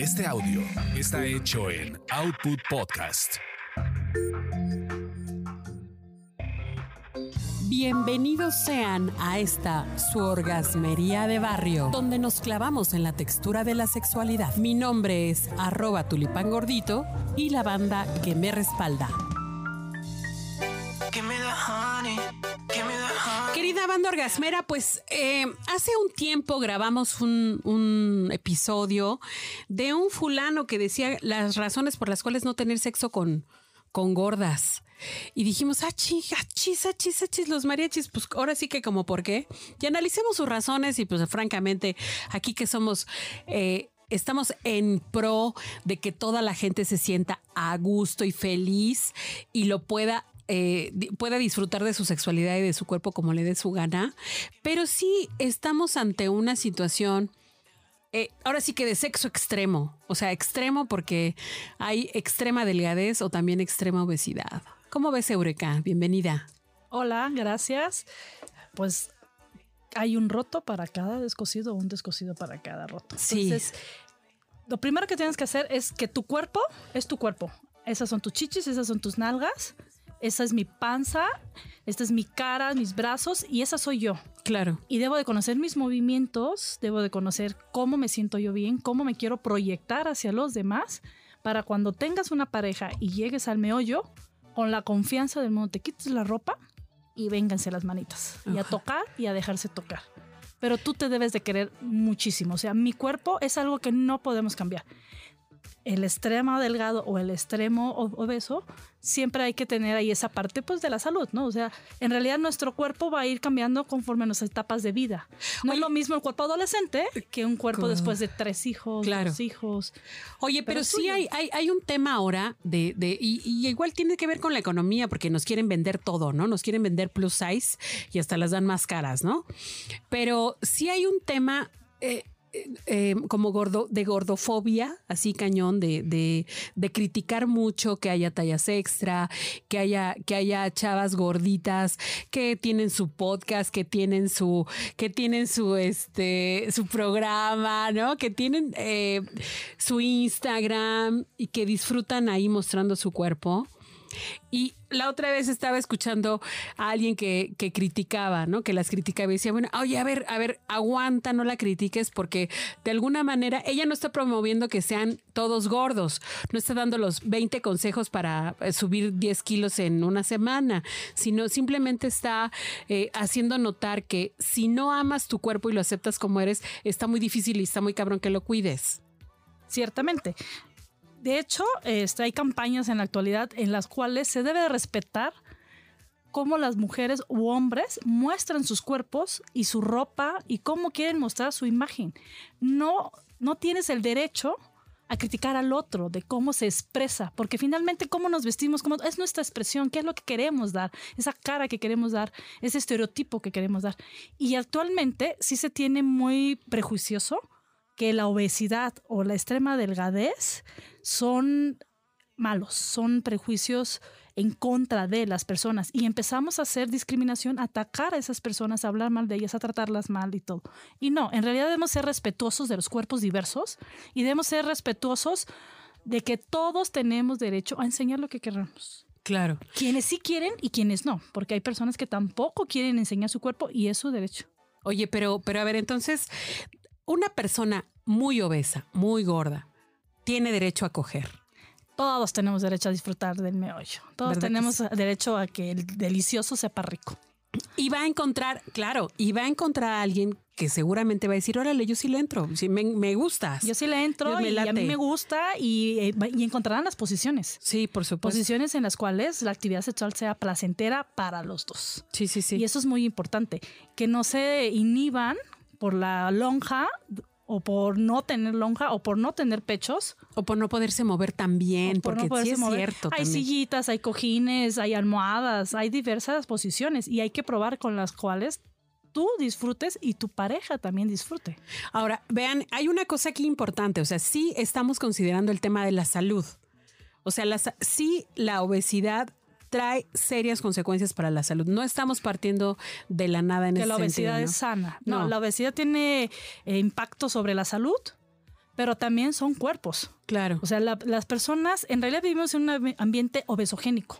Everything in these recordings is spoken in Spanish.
Este audio está hecho en Output Podcast. Bienvenidos sean a esta su orgasmería de barrio, donde nos clavamos en la textura de la sexualidad. Mi nombre es arroba tulipán gordito y la banda que me respalda. Banda orgasmera, pues eh, hace un tiempo grabamos un, episodio de un fulano que decía las razones por las cuales no tener sexo con, con gordas. Y dijimos, achis, achis, achis, achis, los mariachis, pues ahora sí que como por qué. Y analicemos sus razones y pues francamente, aquí que somos... Eh, estamos en pro de que toda la gente se sienta a gusto y feliz y lo pueda eh, pueda disfrutar de su sexualidad y de su cuerpo como le dé su gana, pero sí estamos ante una situación, eh, ahora sí que de sexo extremo, o sea, extremo porque hay extrema delgadez o también extrema obesidad. ¿Cómo ves, Eureka? Bienvenida. Hola, gracias. Pues hay un roto para cada descosido un descosido para cada roto. Sí. Entonces, lo primero que tienes que hacer es que tu cuerpo es tu cuerpo. Esas son tus chichis, esas son tus nalgas, esa es mi panza, esta es mi cara, mis brazos y esa soy yo. Claro. Y debo de conocer mis movimientos, debo de conocer cómo me siento yo bien, cómo me quiero proyectar hacia los demás para cuando tengas una pareja y llegues al meollo, con la confianza del mundo, te quites la ropa y vénganse las manitas. Y a tocar y a dejarse tocar. Pero tú te debes de querer muchísimo. O sea, mi cuerpo es algo que no podemos cambiar el extremo delgado o el extremo obeso, siempre hay que tener ahí esa parte pues de la salud, ¿no? O sea, en realidad nuestro cuerpo va a ir cambiando conforme nuestras etapas de vida. No es lo mismo el cuerpo adolescente que un cuerpo después de tres hijos, Claro. dos hijos. Oye, pero, Pero sí hay, hay, hay un tema ahora de, de y, y igual tiene que ver con la economía, porque nos quieren vender todo, ¿no? Nos quieren vender plus size y hasta las dan más caras, ¿no? Pero sí hay un tema. eh, eh, como gordo de gordofobia, así cañón, de, de, de criticar mucho que haya tallas extra, que haya, que haya chavas gorditas que tienen su podcast, que tienen su, que tienen su este su programa, ¿no? Que tienen eh, su Instagram y que disfrutan ahí mostrando su cuerpo. Y la otra vez estaba escuchando a alguien que, criticaba, ¿no? Que las criticaba y decía, bueno, oye, a ver, a ver, aguanta, no la critiques porque de alguna manera ella no está promoviendo que sean todos gordos, no está dando los 20 consejos para eh, subir 10 kilos en una semana, sino simplemente está eh, haciendo notar que si no amas tu cuerpo y lo aceptas como eres, está muy difícil y está muy cabrón que lo cuides. Ciertamente. De hecho, este, hay campañas en la actualidad en las cuales se debe de respetar cómo las mujeres u hombres muestran sus cuerpos y su ropa y cómo quieren mostrar su imagen. No, no tienes el derecho a criticar al otro de cómo se expresa, porque finalmente cómo nos vestimos, cómo es nuestra expresión, qué es lo que queremos dar, esa cara que queremos dar, ese estereotipo que queremos dar. Y actualmente sí se tiene muy prejuicioso que la obesidad o la extrema delgadez son malos, son prejuicios en contra de las personas y empezamos a hacer discriminación, a atacar a esas personas, a hablar mal de ellas, a tratarlas mal y todo. Y no, en realidad debemos ser respetuosos de los cuerpos diversos y debemos ser respetuosos de que todos tenemos derecho a enseñar lo que queramos. Claro. Quienes sí quieren y quienes no, porque hay personas que tampoco quieren enseñar su cuerpo y es su derecho. Oye, pero, pero a ver, entonces, una persona muy obesa, muy gorda, tiene derecho a coger. Todos tenemos derecho a disfrutar del meollo. Todos ¿Verdad que tenemos sí? derecho a que el delicioso sepa rico. Y va a encontrar, claro, y va a encontrar a alguien que seguramente va a decir, órale, yo sí le entro, sí, me, me gustas. Yo sí le entro y a mí me gusta y, eh, y encontrarán las posiciones. Sí, por supuesto. Posiciones en las cuales la actividad sexual sea placentera para los dos. Sí, sí, sí. Y eso es muy importante. Que no se inhiban por la lonja o por no tener lonja o por no tener pechos. o por no poderse mover tan bien, por porque no sí es mover. cierto. Hay también. sillitas, hay cojines, hay almohadas, hay diversas posiciones y hay que probar con las cuales tú disfrutes y tu pareja también disfrute. Ahora, vean, hay una cosa aquí importante, o sea, sí estamos considerando el tema de la salud. O sea, la, sa- sí la obesidad trae serias consecuencias para la salud. No estamos partiendo de la nada en que ese la obesidad sentido, ¿no? es sana. No, No. la obesidad tiene eh, impacto sobre la salud, pero también son cuerpos. Claro. O sea, la- las personas, en realidad vivimos en un ambi- ambiente obesogénico.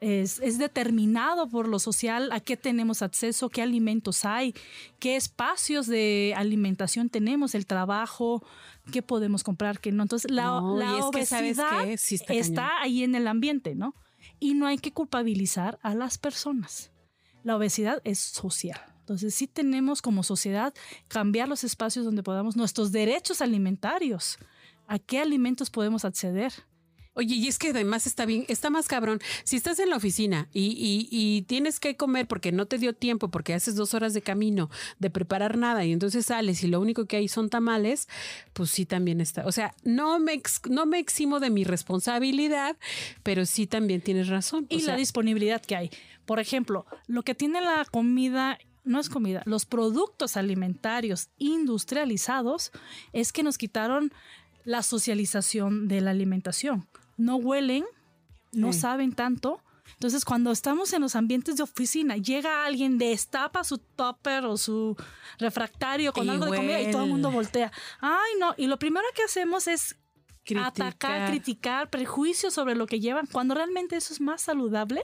Es, es determinado por lo social, a qué tenemos acceso, qué alimentos hay, qué espacios de alimentación tenemos, el trabajo, qué podemos comprar, qué no. Entonces, la, No, la y es que, ¿sabes obesidad? Sí está ahí en el ambiente, ¿no? Y no hay que culpabilizar a las personas. La obesidad es social. Entonces sí tenemos como sociedad cambiar los espacios donde podamos, nuestros derechos alimentarios, a qué alimentos podemos acceder. Oye, y es que además está bien, está más cabrón. Si estás en la oficina y, y- y tienes que comer porque no te dio tiempo, porque haces dos horas de camino de preparar nada y entonces sales y lo único que hay son tamales, pues sí también está. O sea, no me, ex- no me eximo de mi responsabilidad, pero sí también tienes razón. O Y sea, la disponibilidad que hay. Por ejemplo, lo que tiene la comida, no es comida, los productos alimentarios industrializados es que nos quitaron la socialización de la alimentación. No huelen, no Sí. saben tanto. Entonces, cuando estamos en los ambientes de oficina, llega alguien, destapa su topper o su refractario con Y algo de comida y todo el mundo voltea. Ay, no. Y lo primero que hacemos es criticar. atacar, criticar, prejuicios sobre lo que llevan, cuando realmente eso es más saludable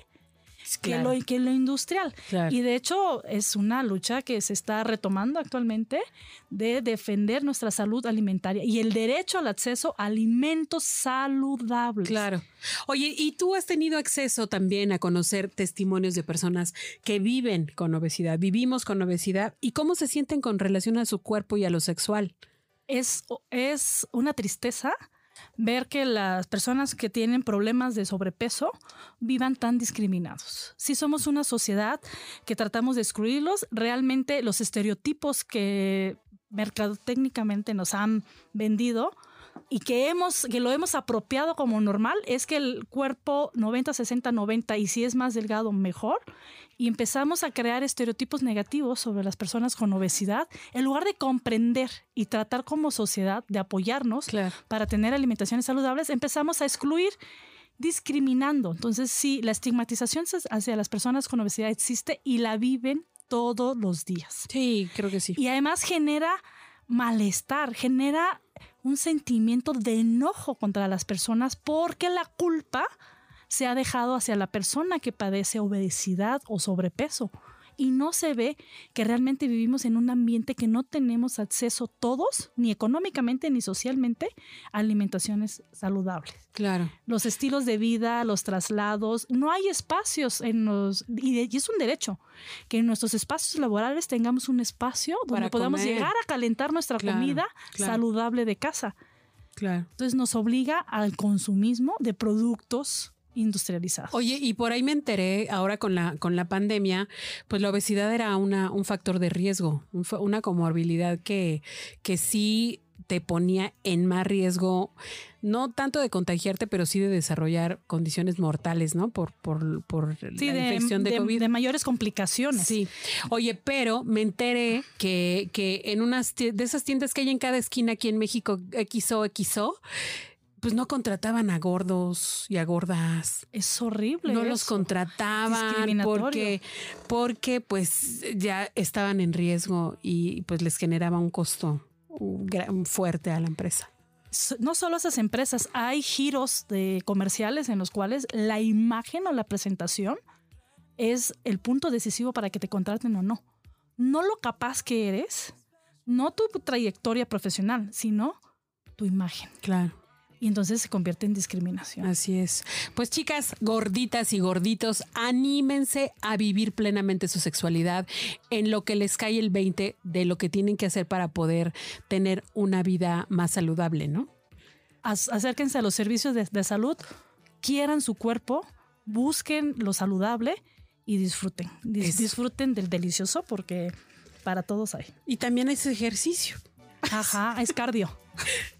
que, Claro. lo, que lo industrial. Claro. Y de hecho es una lucha que se está retomando actualmente de defender nuestra salud alimentaria y el derecho al acceso a alimentos saludables. Claro. Oye, ¿y tú has tenido acceso también a conocer testimonios de personas que viven con obesidad, vivimos con obesidad y cómo se sienten con relación a su cuerpo y a lo sexual? Es, es una tristeza ver que las personas que tienen problemas de sobrepeso vivan tan discriminados. Si somos una sociedad que tratamos de excluirlos, realmente los estereotipos que mercadotécnicamente nos han vendido y que hemos que lo hemos apropiado como normal es que el cuerpo 90 60 90 y si es más delgado mejor y empezamos a crear estereotipos negativos sobre las personas con obesidad en lugar de comprender y tratar como sociedad de apoyarnos Claro. para tener alimentaciones saludables empezamos a excluir discriminando entonces sí la estigmatización hacia las personas con obesidad existe y la viven todos los días Sí, creo que sí. y además genera malestar, genera un sentimiento de enojo contra las personas porque la culpa se ha dejado hacia la persona que padece obesidad o sobrepeso. Y no se ve que realmente vivimos en un ambiente que no tenemos acceso todos, ni económicamente ni socialmente, a alimentaciones saludables Claro. los estilos de vida, los traslados, no hay espacios en los y, de- y es un derecho que en nuestros espacios laborales tengamos un espacio donde Para podamos comer. llegar a calentar nuestra Claro, comida claro. saludable de casa. Claro. Entonces nos obliga al consumismo de productos industrializados. Oye, y por ahí me enteré ahora con la, con la pandemia, pues la obesidad era una, un factor de riesgo, un una comorbilidad que, que sí te ponía en más riesgo, no tanto de contagiarte, pero sí de desarrollar condiciones mortales, ¿no? Por, por, por Sí, la de, infección de, de- COVID. de mayores complicaciones. Sí. Oye, pero me enteré que, que en unas de esas tiendas que hay en cada esquina aquí en México, XO, XO, pues no contrataban a gordos y a gordas. Es horrible. No los contrataban porque, porque pues ya estaban en riesgo y pues les generaba un costo fuerte a la empresa. No solo esas empresas, hay giros de comerciales en los cuales la imagen o la presentación es el punto decisivo para que te contraten o no. No lo capaz que eres, no tu trayectoria profesional, sino tu imagen. Claro. Y entonces se convierte en discriminación. Así es. Pues chicas, gorditas y gorditos, anímense a vivir plenamente su sexualidad en lo que les cae el 20 de lo que tienen que hacer para poder tener una vida más saludable, ¿no? Ac- acérquense a los servicios de, de salud, quieran su cuerpo, busquen lo saludable y disfruten. Dis- disfruten del delicioso porque para todos hay. Y también ese ejercicio. Ajá, es cardio.